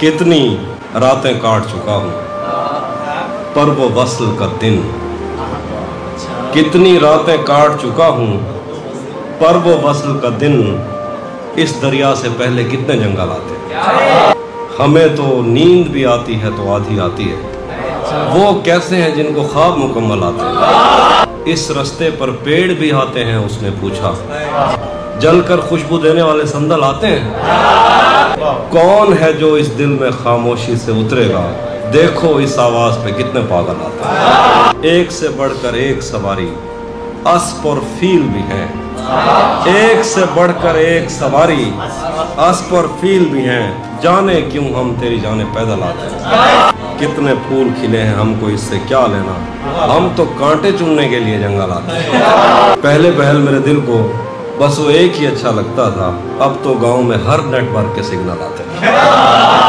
کتنی راتیں کاٹ چکا ہوں۔ پر وہ وصل کا دن۔ کتنی راتیں کاٹ چکا ہوں۔ پر وہ وصل کا دن۔ اس دریا سے پہلے کتنے جنگل آتے ہمیں تو نیند بھی آتی ہے تو آدھی آتی ہے۔ وہ کیسے ہیں جن کو خواب مکمل آتے ہیں؟ اس رستے پر پیڑ بھی آتے ہیں، اس نے پوچھا۔ جل کر خوشبو دینے والے سندل آتے ہیں؟ کون ہے جو اس دل میں خاموشی سے اترے گا؟ دیکھو اس آواز پہ کتنے پاگل آتے ہیں۔ ایک سے بڑھ کر ایک سواری، اسپ اور فیل بھی ہیں۔ ایک سے بڑھ کر ایک سواری، اسپ اور فیل بھی ہیں۔ جانے کیوں ہم تیری جانے پیدل آتے ہیں؟ کتنے پھول کھلے ہیں ہم کو اس سے کیا لینا؟ ہم تو کانٹے چننے کے لیے جنگل آتے ہیں۔ پہلے پہل میرے دل کو بس وہ ایک ہی اچھا لگتا تھا۔ اب تو گاؤں میں ہر نیٹ ورک کے سگنل آتے ہیں۔